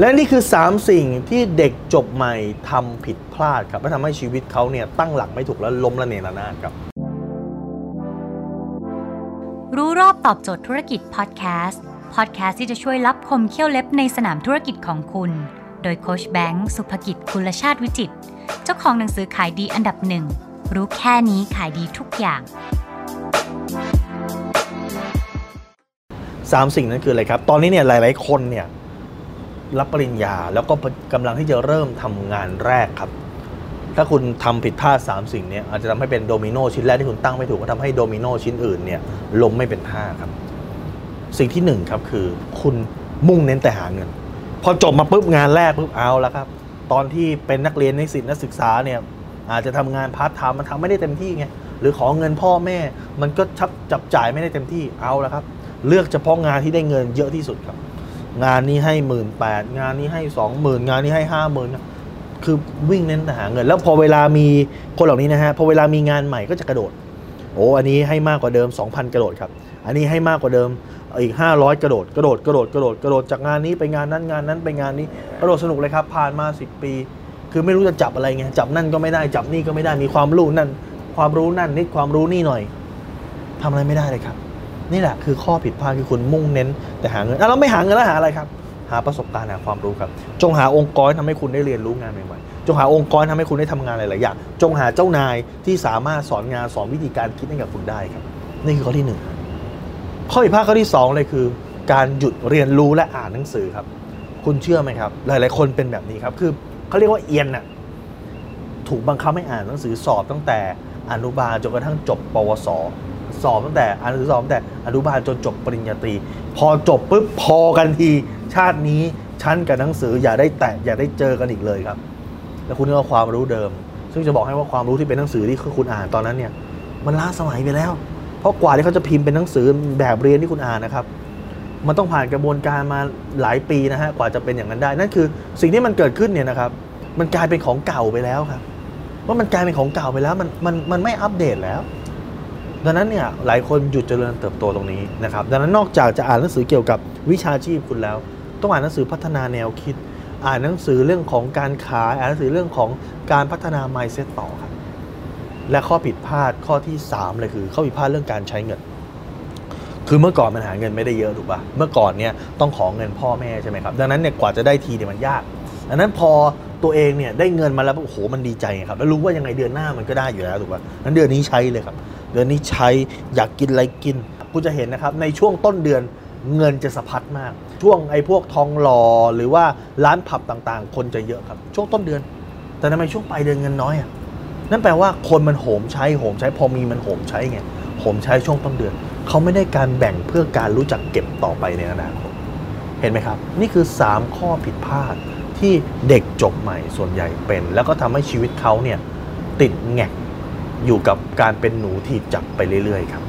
และนี่คือ 3 สิ่งที่เด็กจบใหม่ทำผิดพลาดครับและทำให้ชีวิตเขาเนี่ยตั้งหลักไม่ถูกแล้วล้มละเนระนาดครับ รู้รอบตอบโจทย์ธุรกิจพอดแคสต์พอดแคสต์ที่จะช่วยรับคมเขี้ยวเล็บในสนามธุรกิจของคุณ โดยโคชแบงค์สุภกิจคุลชาติวิจิต เจ้าของหนังสือขายดีอันดับหนึ่งรู้แค่นี้ขายดีทุกอย่าง 3 สิ่งนั้นคืออะไรครับ ตอนนี้เนี่ยหลาย ๆ คนเนี่ย รับปริญญา แล้วก็กำลังที่จะเริ่มทำงานแรกครับ ถ้าคุณทำผิดพลาด3สิ่งนี้อาจจะทำให้เป็นโดมิโนชิ้นแรกที่คุณตั้งไม่ถูกก็ทำให้โดมิโนชิ้นอื่นเนี่ยล้มไม่เป็นท่าครับ สิ่งที่1ครับคือคุณมุ่งเน้นแต่หาเงิน พอจบมาปุ๊บงานแรกปุ๊บเอาแล้วครับ ตอนที่เป็นนักเรียนในสิทธินักศึกษาเนี่ยอาจจะทำงานพาร์ทไทม์มันทำไม่ได้เต็มที่ไงหรือขอเงินพ่อแม่ มันก็ชับจับจ่ายไม่ได้เต็มที่เอาแล้วครับ เลือกเฉพาะงานที่ได้เงินเยอะที่สุดครับ งานนี้ให้หมื่นแปดงานนี้ให้สองหมื่นงานนี้ให้ห้าหมื่นคือวิ่งเน้นแต่หาเงิน แล้วพอเวลามีคนเหล่านี้นะฮะพอเวลามีงานใหม่ก็จะกระโดด โอ้อันนี้ให้มากกว่าเดิม 2,000 กระโดดครับ อันนี้ให้มากกว่าเดิมอีก 500 กระโดด กระโดดกระโดดกระโดดกระโดดจากงานนี้ไปงานนั้นงานนั้นไปงานนี้กระโดดสนุกเลยครับ ผ่านมา 10 ปี คือไม่รู้จะจับอะไรไงจับนั่นก็ไม่ได้จับนี่ก็ไม่ได้มีความรู้นั่น ความรู้นั่นนิดความรู้นี่หน่อยทำอะไรไม่ได้เลยครับ นี่แหละคือข้อผิดพลาดคือคุณมุ่งเน้น แต่หาเงินอะเราไม่หาเงินแล้วหาอะไรครับ หาประสบการณ์หาความรู้ครับ จงหาองค์กรทำให้คุณได้เรียนรู้งานใหม่ๆจงหาองค์กรทำให้คุณได้ทำงานหลายๆอย่างจงหาเจ้านายที่สามารถสอนงานสอนวิธีการคิดให้กับคุณได้ครับนี่คือข้อที่หนึ่งข้อผิดพลาดข้อที่สองเลยคือ การหยุดเรียนรู้และอ่านหนังสือครับ คุณเชื่อไหมครับ หลาย ๆ คนเป็นแบบนี้ครับคือเขาเรียกว่าเอียนน่ะถูกบังคับให้อ่านหนังสือสอบตั้งแต่อนุบาลจนกระทั่งจบปวส สอบตั้งแต่อ่านหนังสือสอบตั้งแต่อนุบาลจนจบปริญญาตรี พอจบปุ๊บพอกันทีชาตินี้ชั้นกับหนังสืออย่าได้แตะอย่าได้เจอกันอีกเลยครับ แล้วคุณก็เอาความรู้เดิม ซึ่งจะบอกให้ว่าความรู้ที่เป็นหนังสือที่คุณอ่านตอนนั้นเนี่ยมันล้าสมัยไปแล้ว เพราะกว่าที่เขาจะพิมพ์เป็นหนังสือแบบเรียนที่คุณอ่านนะครับมันต้องผ่านกระบวนการมาหลายปีนะฮะกว่าจะเป็นอย่างนั้นได้ นั่นคือสิ่งที่มันเกิดขึ้นเนี่ยนะครับ มันกลายเป็นของเก่าไปแล้วครับว่ามันกลายเป็นของเก่าไปแล้วมันมันมันไม่อัปเดตแล้ว ดังนั้นเนี่ยหลายคนหยุดเจริญเติบโตตรงนี้นะครับดังนั้นนอกจากจะอ่านหนังสือเกี่ยวกับวิชาชีพคุณแล้ว ต้องอ่านหนังสือพัฒนาแนวคิด อ่านหนังสือเรื่องของการขายอ่านหนังสือเรื่องของการพัฒนา mindset ต่อครับและข้อผิดพลาดข้อที่ 3 เลยคือข้อผิดพลาดเรื่องการใช้เงิน คือเมื่อก่อนมันหาเงินไม่ได้เยอะถูกปะเมื่อก่อนเนี่ยต้องขอเงินพ่อแม่ใช่ไหมครับดังนั้นเนี่ยกว่าจะได้ทีเนี่ยมันยากดังนั้นพอตัวเองเนี่ยได้เงินมาแล้วโอ้โหมันดีใจครับแล้วรู้ว่ายังไงเดือนหน้ามันก็ได้อยู่แล้วถูกป่ะนั้นเดือนนี้ใช้เลยครับ เดือนนี้ใช้อยากกินอะไรกิน คุณจะเห็นนะครับในช่วงต้นเดือนเงินจะสะพัดมาก ช่วงไอ้พวกทองหล่อหรือว่าร้านผับต่างๆ คนจะเยอะครับ ช่วงต้นเดือน แต่ทำไมช่วงปลายเดือนเงินน้อยอะนั่นแปลว่าคนมันโหมใช้โหมใช้พอมีมันโหมใช้ไงโหมใช้ช่วงต้นเดือน เขาไม่ได้การแบ่งเพื่อการรู้จักเก็บต่อไปในอนาคตเห็นไหมครับ นี่คือ 3 ข้อผิดพลาดที่เด็กจบใหม่ส่วนใหญ่เป็น แล้วก็ทำให้ชีวิตเขาเนี่ยติดแงก อยู่กับการเป็นหนูถีบจับไปเรื่อยๆครับ